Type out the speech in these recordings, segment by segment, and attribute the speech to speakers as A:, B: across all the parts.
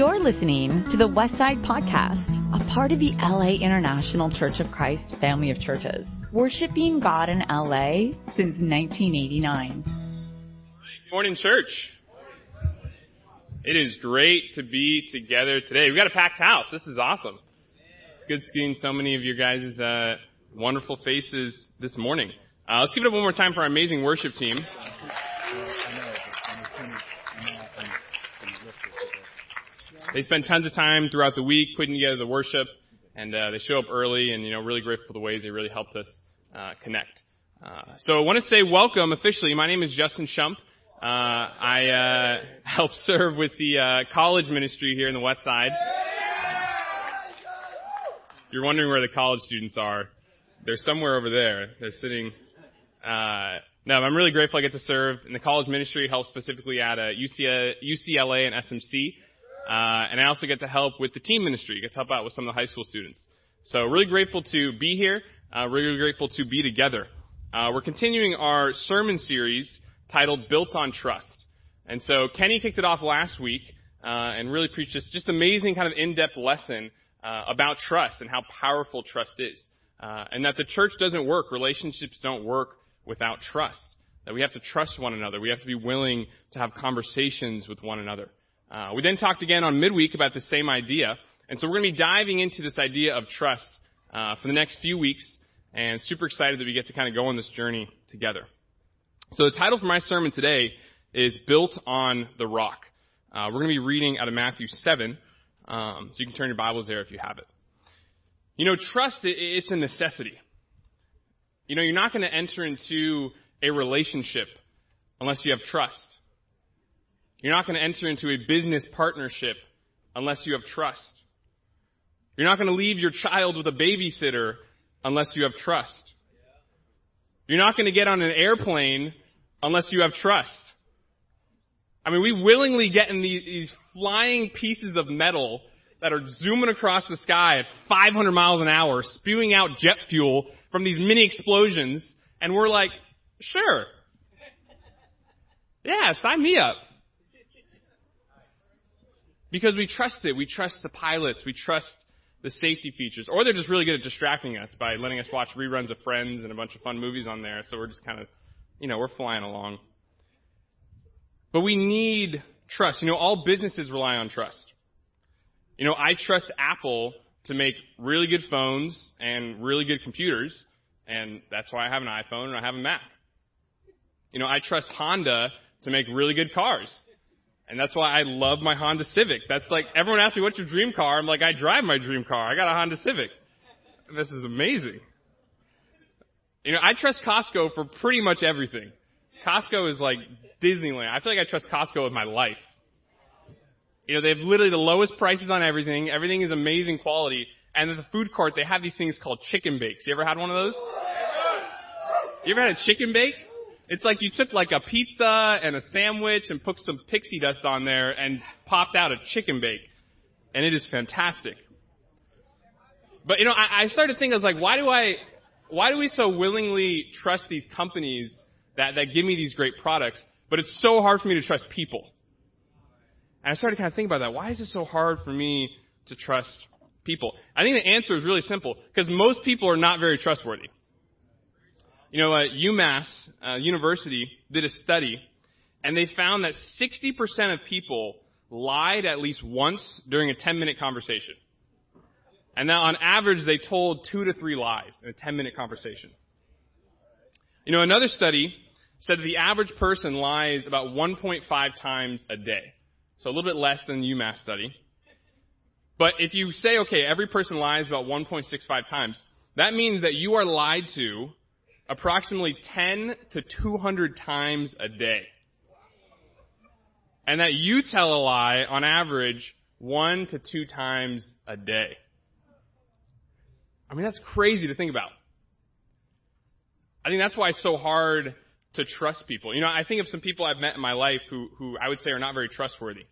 A: You're listening to the Westside Podcast, a part of the LA International Church of Christ family of churches, worshiping God in LA since 1989.
B: Good morning, church. It is great to be together today. We've got a packed house. This is awesome. It's good seeing so many of your guys' uh, wonderful faces this morning. Uh, let's give it up one more time for our amazing worship team. They spend tons of time throughout the week putting together the worship, and uh, they show up early, and you know, really grateful for the ways they really helped us uh, connect. Uh, so I want to say welcome officially. My name is Justin Shump. Uh, I uh, help serve with the uh, college ministry here in the West Side. You're wondering where the college students are. They're somewhere over there. They're sitting. Uh, no, I'm really grateful I get to serve in the college ministry, help specifically at uh, UCLA and SMC. Uh, and I also get to help with the teen ministry, get to help out with some of the high school students. So really grateful to be here, uh, really grateful to be together. Uh, we're continuing our sermon series titled Built on Trust. And so Kenny kicked it off last week uh, and really preached this just amazing kind of in-depth lesson uh, about trust and how powerful trust is. Uh, and that the church doesn't work, relationships don't work without trust. That we have to trust one another. We have to be willing to have conversations with one another. Uh, we then talked again on midweek about the same idea. And so we're going to be diving into this idea of trust uh, for the next few weeks and super excited that we get to kind of go on this journey together. So the title for my sermon today is Built on the Rock. Uh, we're going to be reading out of Matthew 7, um, so you can turn your Bibles there if you have it. You know, trust, it's a necessity. You know, you're not going to enter into a relationship unless you have trust. You're not going to enter into a business partnership unless you have trust. You're not going to leave your child with a babysitter unless you have trust. You're not going to get on an airplane unless you have trust. I mean, we willingly get in these, these flying pieces of metal that are zooming across the sky at 500 miles an hour, spewing out jet fuel from these mini explosions, and we're like, sure. Yeah, sign me up. Because we trust it. We trust the pilots. We trust the safety features. Or they're just really good at distracting us by letting us watch reruns of Friends and a bunch of fun movies on there. So we're just kind of, you know, we're flying along. But we need trust. You know, all businesses rely on trust. You know, I trust Apple to make really good phones and really good computers, and that's why I have an iPhone and I have a Mac. You know, I trust Honda to make really good cars. And that's why I love my Honda Civic. That's like, everyone asks me, what's your dream car? I'm like, I drive my dream car. I got a Honda Civic. This is amazing. You know, I trust Costco for pretty much everything. Costco is like Disneyland. I feel like I trust Costco with my life. You know, they have literally the lowest prices on everything. Everything is amazing quality. And at the food court, they have these things called chicken bakes. You ever had one of those? You ever had a chicken bake? It's like you took like a pizza and a sandwich and put some pixie dust on there and popped out a chicken bake. And it is fantastic. But you know, I, I started thinking, I was like, why do I, why do we so willingly trust these companies that, that give me these great products, but it's so hard for me to trust people? And I started kind of thinking about that. Why is it so hard for me to trust people? I think the answer is really simple because most people are not very trustworthy. You know, uh, UMass uh, University did a study, and they found that 60% of people lied at least once during a 10-minute conversation. And now, on average, they told two to three lies in a 10-minute conversation. You know, another study said that the average person lies about 1.5 times a day. So a little bit less than the UMass study. But if you say, okay, every person lies about 1.65 times, that means that you are lied to approximately 10 to 200 times a day. And that you tell a lie on average one to two times a day. I mean, that's crazy to think about. I think that's why it's so hard to trust people. You know, I think of some people I've met in my life who, who I would say are not very trustworthy.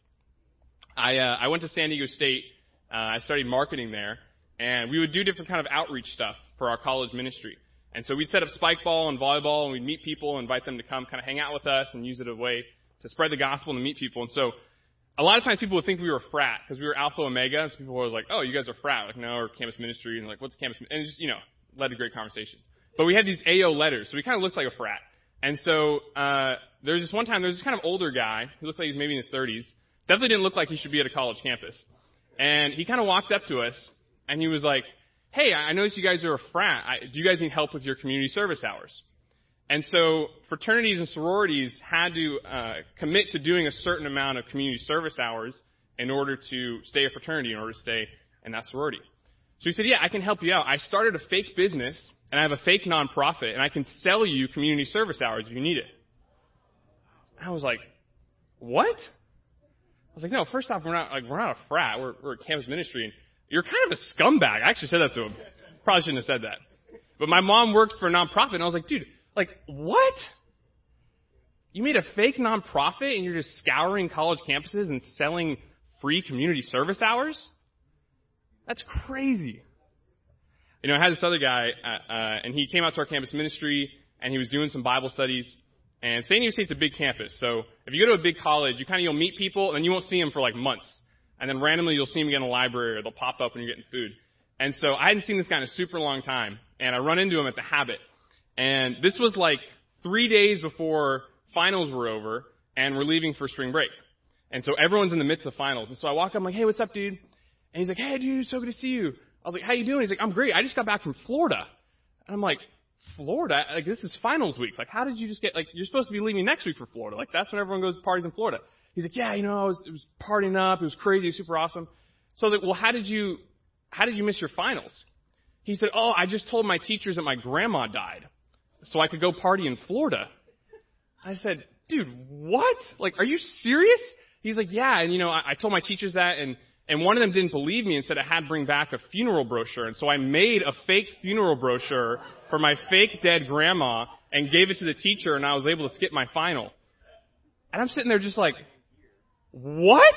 B: I, uh, I went to San Diego State. Uh, I studied marketing there, and we would do different kind of outreach stuff for our college ministry. And so we'd set up spike ball and volleyball, and we'd meet people, and invite them to come kind of hang out with us, and use it as a way to spread the gospel and to meet people. And so a lot of times people would think we were frat because we were Alpha Omega, and so people were like, "Oh, you guys are frat?" Like, no, or campus ministry, and like, what's campus? And it just you know led to great conversations. But we had these AO letters, so we kind of looked like a frat. And so uh, there was this one time there was this kind of older guy who looked like he was maybe in his 30s. Definitely didn't look like he should be at a college campus. And he kind of walked up to us and he was like, "Hey, I noticed you guys are a frat. I, do you guys need help with your community service hours?" And so fraternities and sororities had to uh, commit to doing a certain amount of community service hours in order to stay a fraternity, in order to stay in that sorority. So he said, "Yeah, I can help you out. I started a fake business and I have a fake nonprofit, and I can sell you community service hours if you need it." I was like, "What?" I was like, "No, first off, we're not like we're not a frat. We're we're a campus ministry, and you're kind of a scumbag." I actually said that to him. Probably shouldn't have said that. But my mom works for a nonprofit, and I was like, "Dude, like what?" You made a fake nonprofit and you're just scouring college campuses and selling free community service hours? That's crazy. You know, I had this other guy, uh, uh, and he came out to our campus ministry, and he was doing some Bible studies. And San Diego State's a big campus, so if you go to a big college, you kind of you'll meet people, and you won't see them for like months, and then randomly you'll see them again in the library, or they'll pop up when you're getting food. And so I hadn't seen this guy in a super long time, and I run into him at the Habit, and this was like three days before finals were over, and we're leaving for spring break. And so everyone's in the midst of finals. And so I walk up, I'm like, hey, what's up, dude? And he's like, hey, dude, so good to see you. I was like, how you doing? He's like, I'm great. I just got back from Florida. And I'm like, Florida? Like, this is finals week. Like, how did you just get, like, you're supposed to be leaving next week for Florida. Like, that's when everyone goes to parties in Florida. He's like, yeah, you know, I was, it was partying up. It was crazy. It was super awesome. So I was like, well, how did you, how did you miss your finals? He said, oh, I just told my teachers that my grandma died so I could go party in Florida. I said, dude, what? Like, are you serious? He's like, yeah, and you know, I, I told my teachers that, and and one of them didn't believe me and said I had to bring back a funeral brochure, and so I made a fake funeral brochure for my fake dead grandma and gave it to the teacher, and I was able to skip my final. And I'm sitting there just like, what?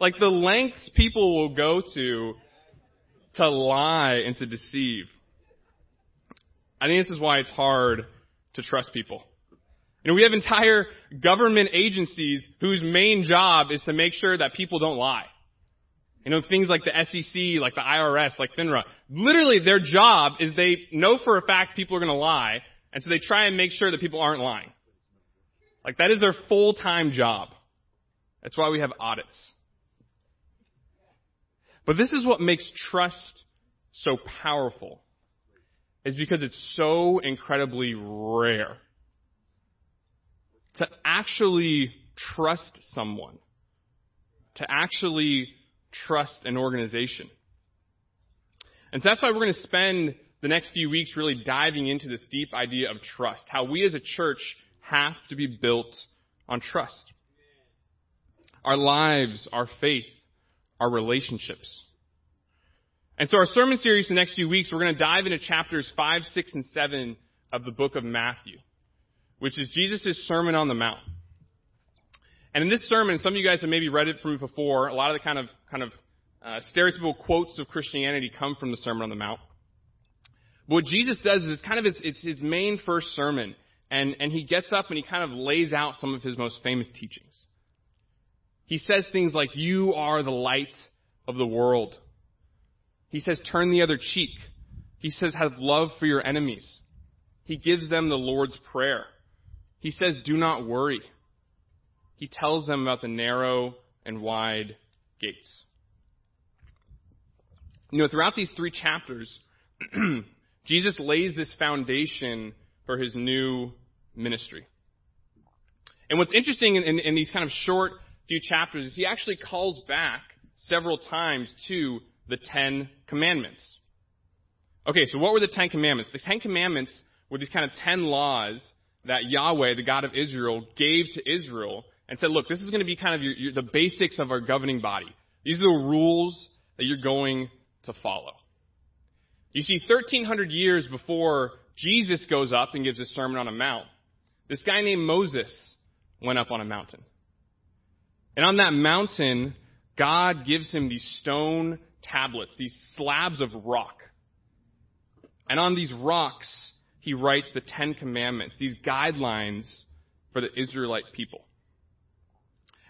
B: like the lengths people will go to to lie and to deceive. I think this is why it's hard to trust people. You know, we have entire government agencies whose main job is to make sure that people don't lie. You know, things like the SEC, like the IRS, like FINRA. Literally, their job is they know for a fact people are going to lie, and so they try and make sure that people aren't lying. Like, that is their full-time job. That's why we have audits. But this is what makes trust so powerful, is because it's so incredibly rare to actually trust someone, to actually trust an organization. And so that's why we're going to spend the next few weeks really diving into this deep idea of trust, how we as a church have to be built on trust. Our lives, our faith, our relationships. And so our sermon series the next few weeks, we're going to dive into chapters 5, 6, and 7 of the book of Matthew which is Jesus' Sermon on the Mount. And in this sermon, some of you guys have maybe read it from before. A lot of the kind of kind of uh, stereotypical quotes of Christianity come from the Sermon on the Mount. But what Jesus does is it's kind of his, it's his main first sermon, and and he gets up and he kind of lays out some of his most famous teachings. He says things like, "You are the light of the world." He says, "Turn the other cheek." He says, "Have love for your enemies." He gives them the Lord's prayer. He says, Do not worry. He tells them about the narrow and wide gates. You know, throughout these three chapters, Jesus lays this foundation for his new ministry. And what's interesting in, in, in, these kind of short few chapters is he actually calls back several times to the Ten Commandments. Okay, so what were the Ten Commandments? The Ten Commandments were these kind of ten laws that Yahweh, the God of Israel, gave to Israel and said, look, this is going to be kind of your, your, the basics of our governing body. These are the rules that you're going to follow. You see, 1300 years before Jesus goes up and gives a sermon on a mount, this guy named Moses went up on a mountain. And on that mountain, God gives him these stone tablets, these slabs of rock. And on these rocks, he writes the Ten Commandments, these guidelines for the Israelite people.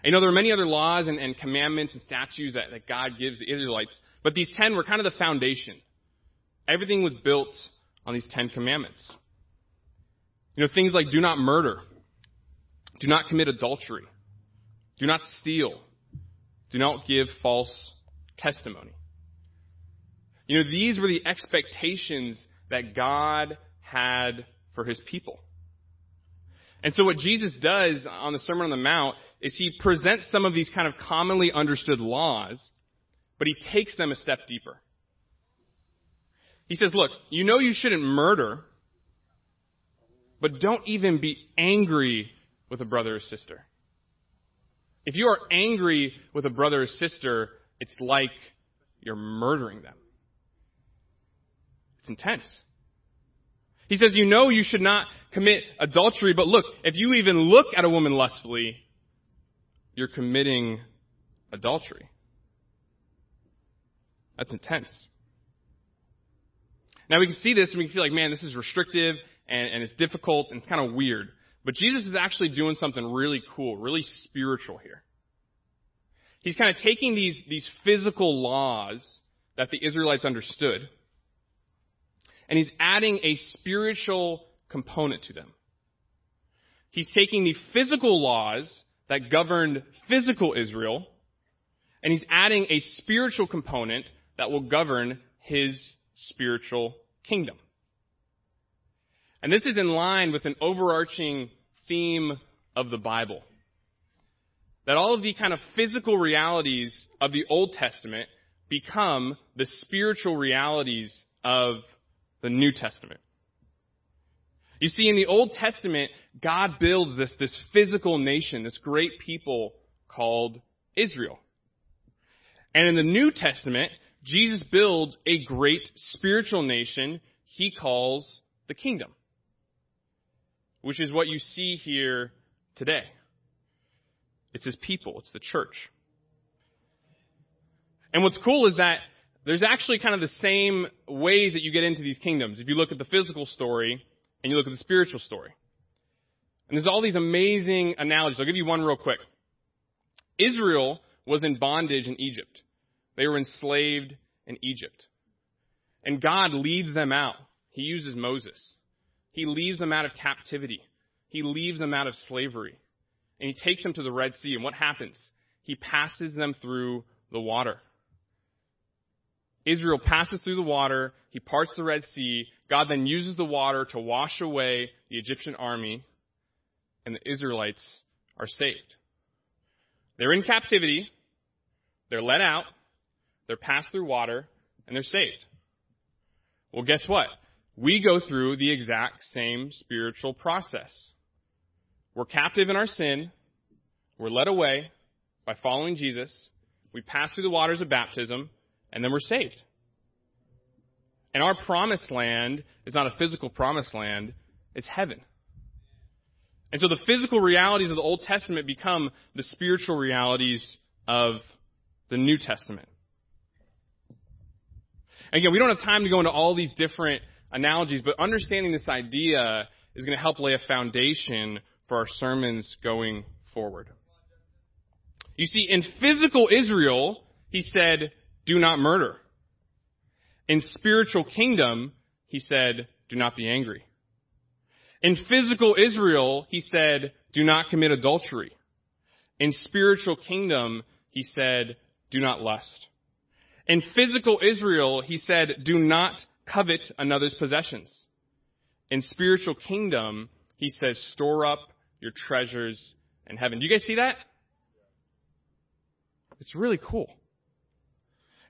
B: And, you know, there are many other laws and, and commandments and statutes that, that God gives the Israelites, but these ten were kind of the foundation. Everything was built on these Ten Commandments. You know, things like do not murder, do not commit adultery, do not steal, do not give false testimony. You know, these were the expectations that God had for his people. And so what Jesus does on the Sermon on the Mount is he presents some of these kind of commonly understood laws, but he takes them a step deeper. He says, look, you know you shouldn't murder, but don't even be angry with a brother or sister. If you are angry with a brother or sister, it's like you're murdering them. It's intense. He says, you know you should not commit adultery, but look, if you even look at a woman lustfully, you're committing adultery. That's intense. Now we can see this and we can feel like, man, this is restrictive and, and it's difficult and it's kind of weird. But Jesus is actually doing something really cool, really spiritual here. He's kind of taking these, these physical laws that the Israelites understood, and he's adding a spiritual component to them. He's taking the physical laws that governed physical Israel, and he's adding a spiritual component that will govern his spiritual kingdom. And this is in line with an overarching theme of the Bible. That all of the kind of physical realities of the Old Testament become the spiritual realities of the New Testament. You see, in the Old Testament, God builds this, this physical nation, this great people called Israel. And in the New Testament, Jesus builds a great spiritual nation he calls the kingdom which is what you see here today. It's his people, it's the church. And what's cool is that there's actually kind of the same ways that you get into these kingdoms. If you look at the physical story and you look at the spiritual story. And there's all these amazing analogies. I'll give you one real quick. Israel was in bondage in Egypt. They were enslaved in Egypt. And God leads them out. He uses Moses. He leaves them out of captivity. He leaves them out of slavery. And he takes them to the Red Sea. And what happens? He passes them through the water. Israel passes through the water. He parts the Red Sea. God then uses the water to wash away the Egyptian army. And the Israelites are saved. They're in captivity. They're let out. They're passed through water. And they're saved. Well, guess what? We go through the exact same spiritual process. We're captive in our sin. We're led away by following Jesus. We pass through the waters of baptism, and then we're saved. And our promised land is not a physical promised land, it's heaven. And so the physical realities of the Old Testament become the spiritual realities of the New Testament. Again, we don't have time to go into all these different analogies, but understanding this idea is going to help lay a foundation for our sermons going forward. You see, in physical Israel, he said, do not murder. In spiritual kingdom, he said, do not be angry. In physical Israel, he said, do not commit adultery. In spiritual kingdom, he said, do not lust. In physical Israel, he said, do not covet another's possessions. In spiritual kingdom, he says, store up your treasures in heaven. Do you guys see that? It's really cool.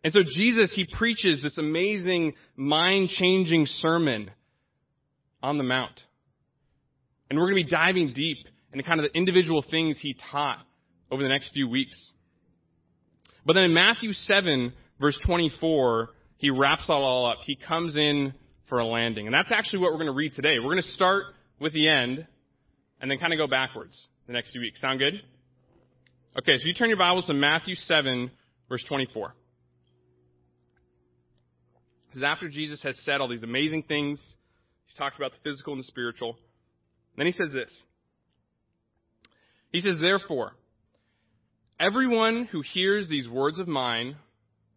B: And so Jesus, he preaches this amazing, mind-changing sermon on the Mount. And we're going to be diving deep into kind of the individual things he taught over the next few weeks. But then in Matthew 7, verse 24, he wraps it all up. He comes in for a landing. And that's actually what we're going to read today. We're going to start with the end and then kind of go backwards the next few weeks. Sound good? Okay, so you turn your Bibles to Matthew 7, verse 24. This is after Jesus has said all these amazing things. He's talked about the physical and the spiritual. then he says this. He says, Therefore, Everyone who hears these words of mine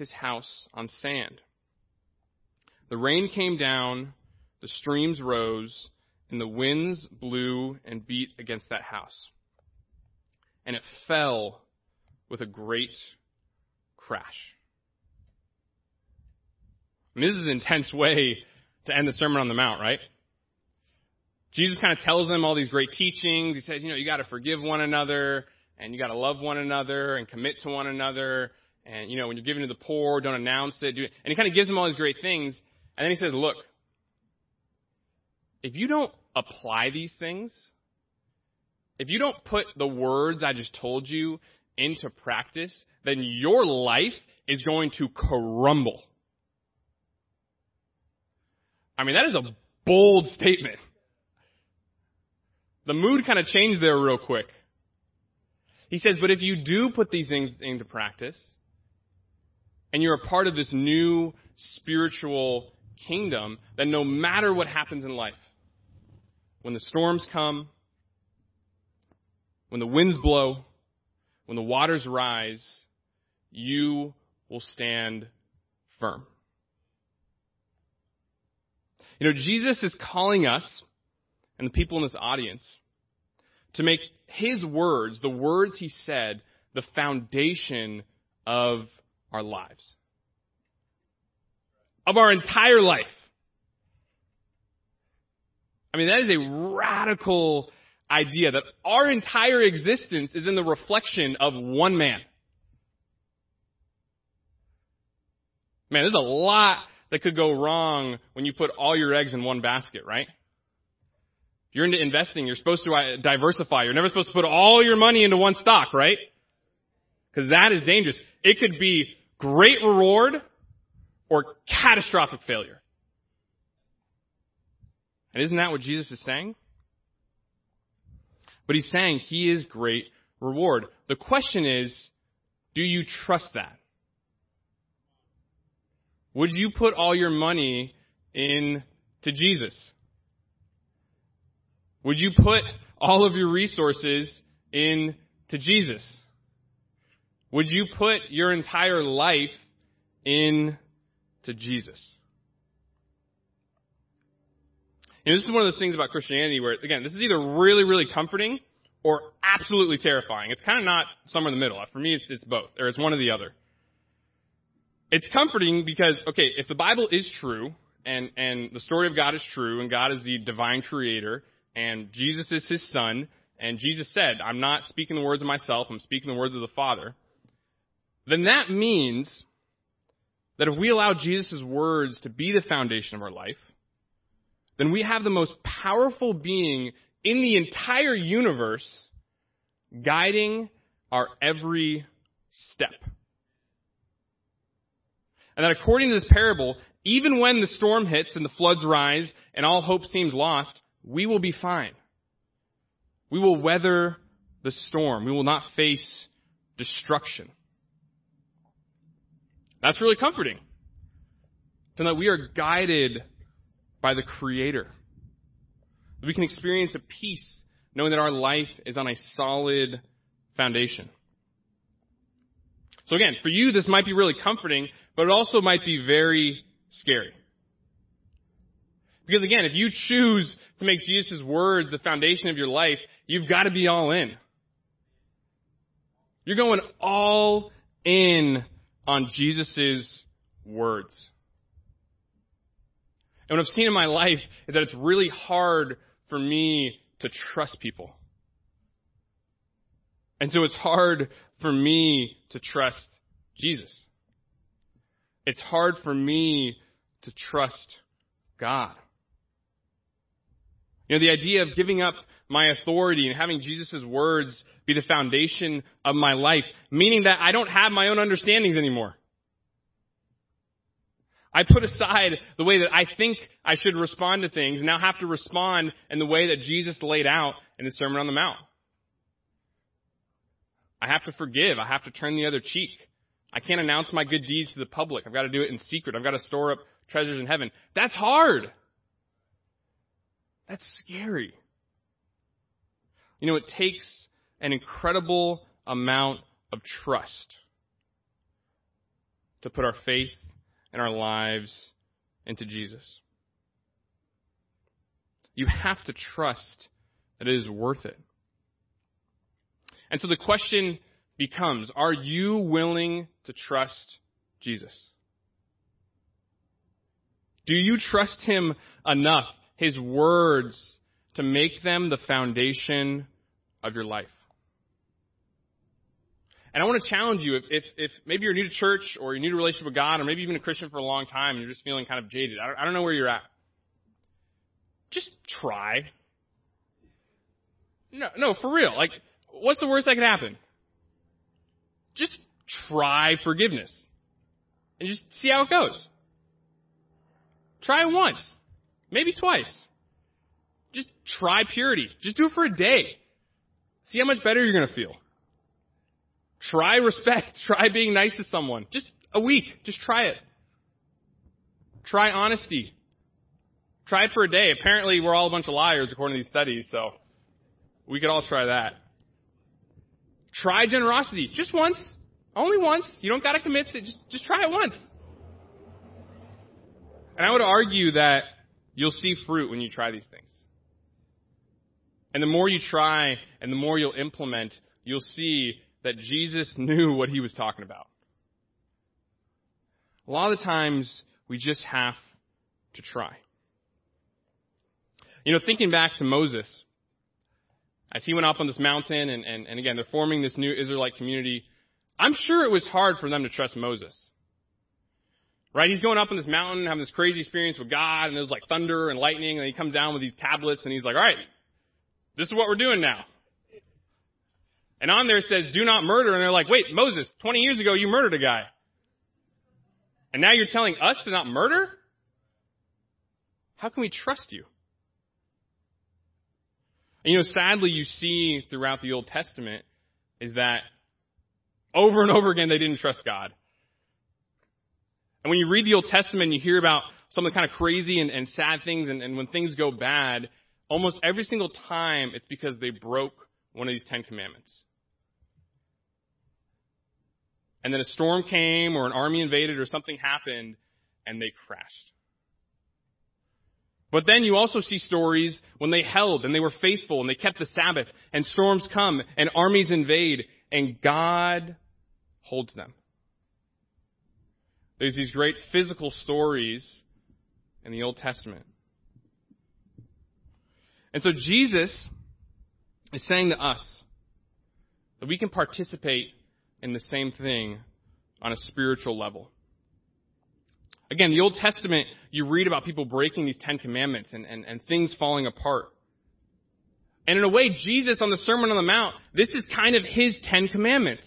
B: his house on sand. The rain came down, the streams rose, and the winds blew and beat against that house. And it fell with a great crash. This is an intense way to end the Sermon on the Mount, right? Jesus kind of tells them all these great teachings. He says, you know, you got to forgive one another and you got to love one another and commit to one another. And, you know, when you're giving to the poor, don't announce it. Do it. And he kind of gives them all these great things. And then he says, look, if you don't apply these things, if you don't put the words I just told you into practice, then your life is going to crumble. I mean, that is a bold statement. The mood kind of changed there real quick. He says, but if you do put these things into practice, and you're a part of this new spiritual kingdom, that no matter what happens in life, when the storms come, when the winds blow, when the waters rise, you will stand firm. You know, Jesus is calling us and the people in this audience to make his words, the words he said, the foundation of our lives. Of our entire life. I mean, that is a radical idea that our entire existence is in the reflection of one man. Man, there's a lot that could go wrong when you put all your eggs in one basket, right? You're into investing. You're supposed to uh, diversify. You're never supposed to put all your money into one stock, right? Because that is dangerous. It could be great reward or catastrophic failure. And isn't that what Jesus is saying? But he's saying he is great reward. The question is, do you trust that? Would you put all your money in to Jesus? Would you put all of your resources in to Jesus? Would you put your entire life in to Jesus? And this is one of those things about Christianity where, again, this is either really, really comforting or absolutely terrifying. It's kind of not somewhere in the middle. Uh, for me, it's, it's both, or it's one or the other. It's comforting because, okay, if the Bible is true, and, and the story of God is true, and God is the divine creator, and Jesus is his son, and Jesus said, I'm not speaking the words of myself, I'm speaking the words of the Father, then that means that if we allow Jesus' words to be the foundation of our life, then we have the most powerful being in the entire universe guiding our every step. And that according to this parable, even when the storm hits and the floods rise and all hope seems lost, we will be fine. We will weather the storm. We will not face destruction. That's really comforting. To know we are guided by the Creator. We can experience a peace knowing that our life is on a solid foundation. So again, for you, this might be really comforting, but it also might be very scary. Because again, if you choose to make Jesus' words the foundation of your life, you've got to be all in. You're going all in on Jesus' words. And what I've seen in my life is that it's really hard for me to trust people. And so it's hard for me to trust Jesus. It's hard for me to trust God. You know, the idea of giving up my authority and having Jesus' words be the foundation of my life, meaning that I don't have my own understandings anymore. I put aside the way that I think I should respond to things now have to respond in the way that Jesus laid out in the Sermon on the Mount. I have to forgive. I have to turn the other cheek. I can't announce my good deeds to the public. I've got to do it in secret. I've got to store up treasures in heaven. That's hard. That's scary. You know, it takes an incredible amount of trust to put our faith and our lives into Jesus. You have to trust that it is worth it. And so the question becomes, are you willing to trust Jesus? Do you trust Him enough, His words, to make them the foundation of your life? And I want to challenge you if, if, if, maybe you're new to church or you're new to relationship with God or maybe you've been a Christian for a long time and you're just feeling kind of jaded. I don't, I don't know where you're at. Just try. No, no, for real. Like, what's the worst that could happen? Just try forgiveness. And just see how it goes. Try once. Maybe twice. Just try purity. Just do it for a day. See how much better you're going to feel. Try respect. Try being nice to someone. Just a week. Just try it. Try honesty. Try it for a day. Apparently, we're all a bunch of liars according to these studies, so we could all try that. Try generosity. Just once. Only once. You don't gotta commit to just just try it once. And I would argue that you'll see fruit when you try these things. And the more you try and the more you'll implement, you'll see that Jesus knew what he was talking about. A lot of the times, we just have to try. You know, thinking back to Moses, as he went up on this mountain, and, and, and again, they're forming this new Israelite community, I'm sure it was hard for them to trust Moses. Right? He's going up on this mountain, having this crazy experience with God, and there's like thunder and lightning, and he comes down with these tablets, and he's like, alright, this is what we're doing now. And on there it says, do not murder. And they're like, wait, Moses, 20 years ago you murdered a guy. And now you're telling us to not murder? How can we trust you? And you know, sadly, you see throughout the Old Testament is that over and over again they didn't trust God. And when you read the Old Testament, you hear about some of the kind of crazy and, and sad things, and, and when things go bad, almost every single time it's because they broke one of these Ten Commandments and then a storm came or an army invaded or something happened and they crashed. But then you also see stories when they held and they were faithful and they kept the Sabbath and storms come and armies invade and God holds them. There's these great physical stories in the Old Testament. And so Jesus is saying to us that we can participate in the same thing on a spiritual level. Again, the Old Testament, you read about people breaking these Ten Commandments and, and, and things falling apart. And in a way, Jesus on the Sermon on the Mount, this is kind of his Ten Commandments.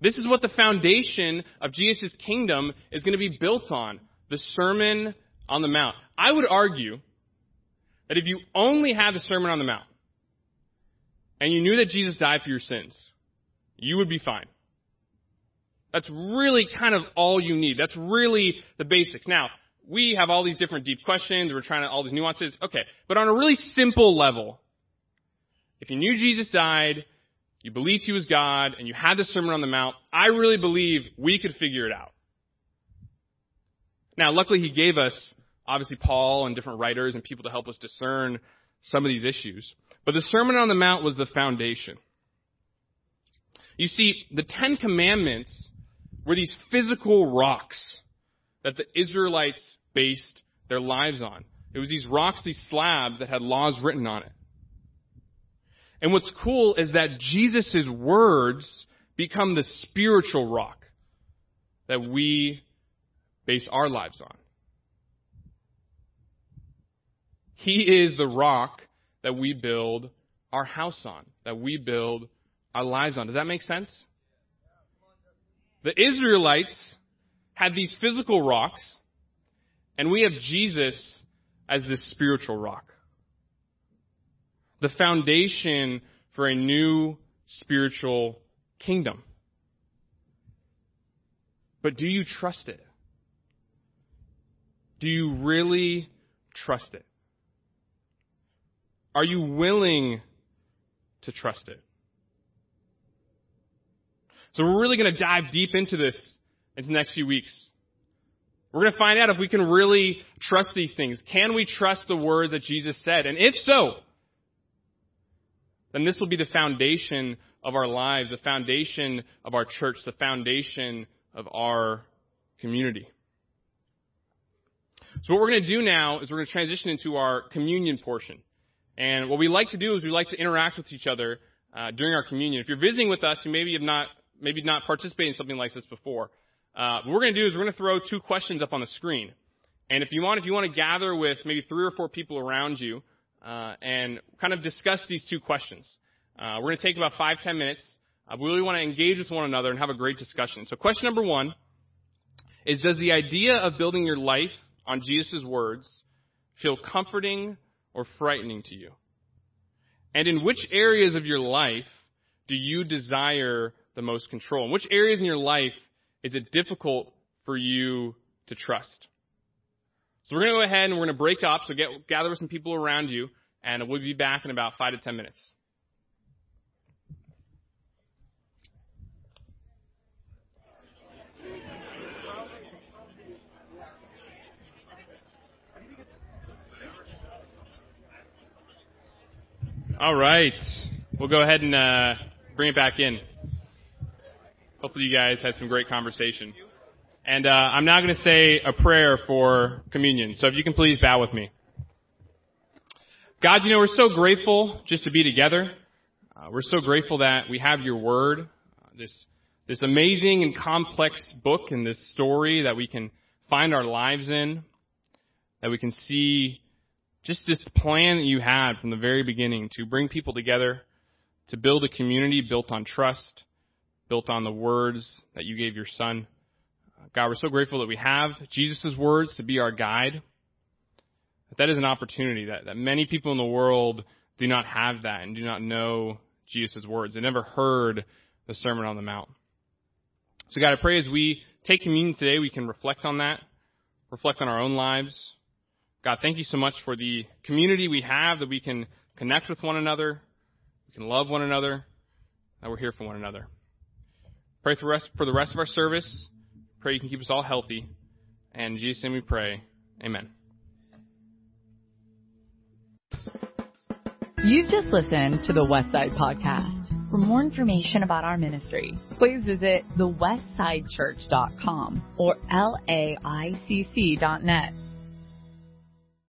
B: This is what the foundation of Jesus' kingdom is going to be built on. The Sermon on the Mount. I would argue that if you only had the Sermon on the Mount, and you knew that Jesus died for your sins, you would be fine. That's really kind of all you need. That's really the basics. Now, we have all these different deep questions. We're trying to, all these nuances. Okay. But on a really simple level, if you knew Jesus died, you believed he was God, and you had the Sermon on the Mount, I really believe we could figure it out. Now, luckily he gave us, obviously, Paul and different writers and people to help us discern some of these issues. But the Sermon on the Mount was the foundation. You see, the Ten Commandments were these physical rocks that the Israelites based their lives on. It was these rocks, these slabs that had laws written on it. And what's cool is that Jesus' words become the spiritual rock that we base our lives on. He is the rock that we build our house on, that we build our lives on. Does that make sense? The Israelites had these physical rocks, and we have Jesus as this spiritual rock. The foundation for a new spiritual kingdom. But do you trust it? Do you really trust it? Are you willing to trust it? So we're really going to dive deep into this in the next few weeks. We're going to find out if we can really trust these things. Can we trust the words that Jesus said? And if so, then this will be the foundation of our lives, the foundation of our church, the foundation of our community. So what we're going to do now is we're going to transition into our communion portion. And what we like to do is we like to interact with each other uh, during our communion. If you're visiting with us, you maybe have not maybe not participated in something like this before. Uh, what we're going to do is we're going to throw two questions up on the screen. And if you want, if you want to gather with maybe three or four people around you uh, and kind of discuss these two questions, uh, we're going to take about five ten minutes. Uh, we really want to engage with one another and have a great discussion. So, question number one is: Does the idea of building your life on Jesus' words feel comforting or frightening to you? And in which areas of your life do you desire the most control? In which areas in your life is it difficult for you to trust? So we're going to go ahead and we're going to break up. So get, gather some people around you, and we'll be back in about five to ten minutes. All right. We'll go ahead and uh, bring it back in. Hopefully, you guys had some great conversation. And uh, I'm now going to say a prayer for communion. So if you can please bow with me. God, you know, we're so grateful just to be together. Uh, we're so grateful that we have your word, this, this amazing and complex book and this story that we can find our lives in, that we can see just this plan that you had from the very beginning to bring people together, to build a community built on trust, built on the words that you gave your son. Uh, God, we're so grateful that we have Jesus' words to be our guide. That, that is an opportunity that, that many people in the world do not have that and do not know Jesus' words. They never heard the Sermon on the Mount. So God, I pray as we take communion today, we can reflect on that, reflect on our own lives. God, thank you so much for the community we have that we can connect with one another, we can love one another, that we're here for one another. Pray for, rest, for the rest of our service. Pray you can keep us all healthy. And in Jesus' name we pray. Amen.
A: You've just listened to the Westside Podcast. For more information about our ministry, please visit thewestsidechurch.com or laicc.net.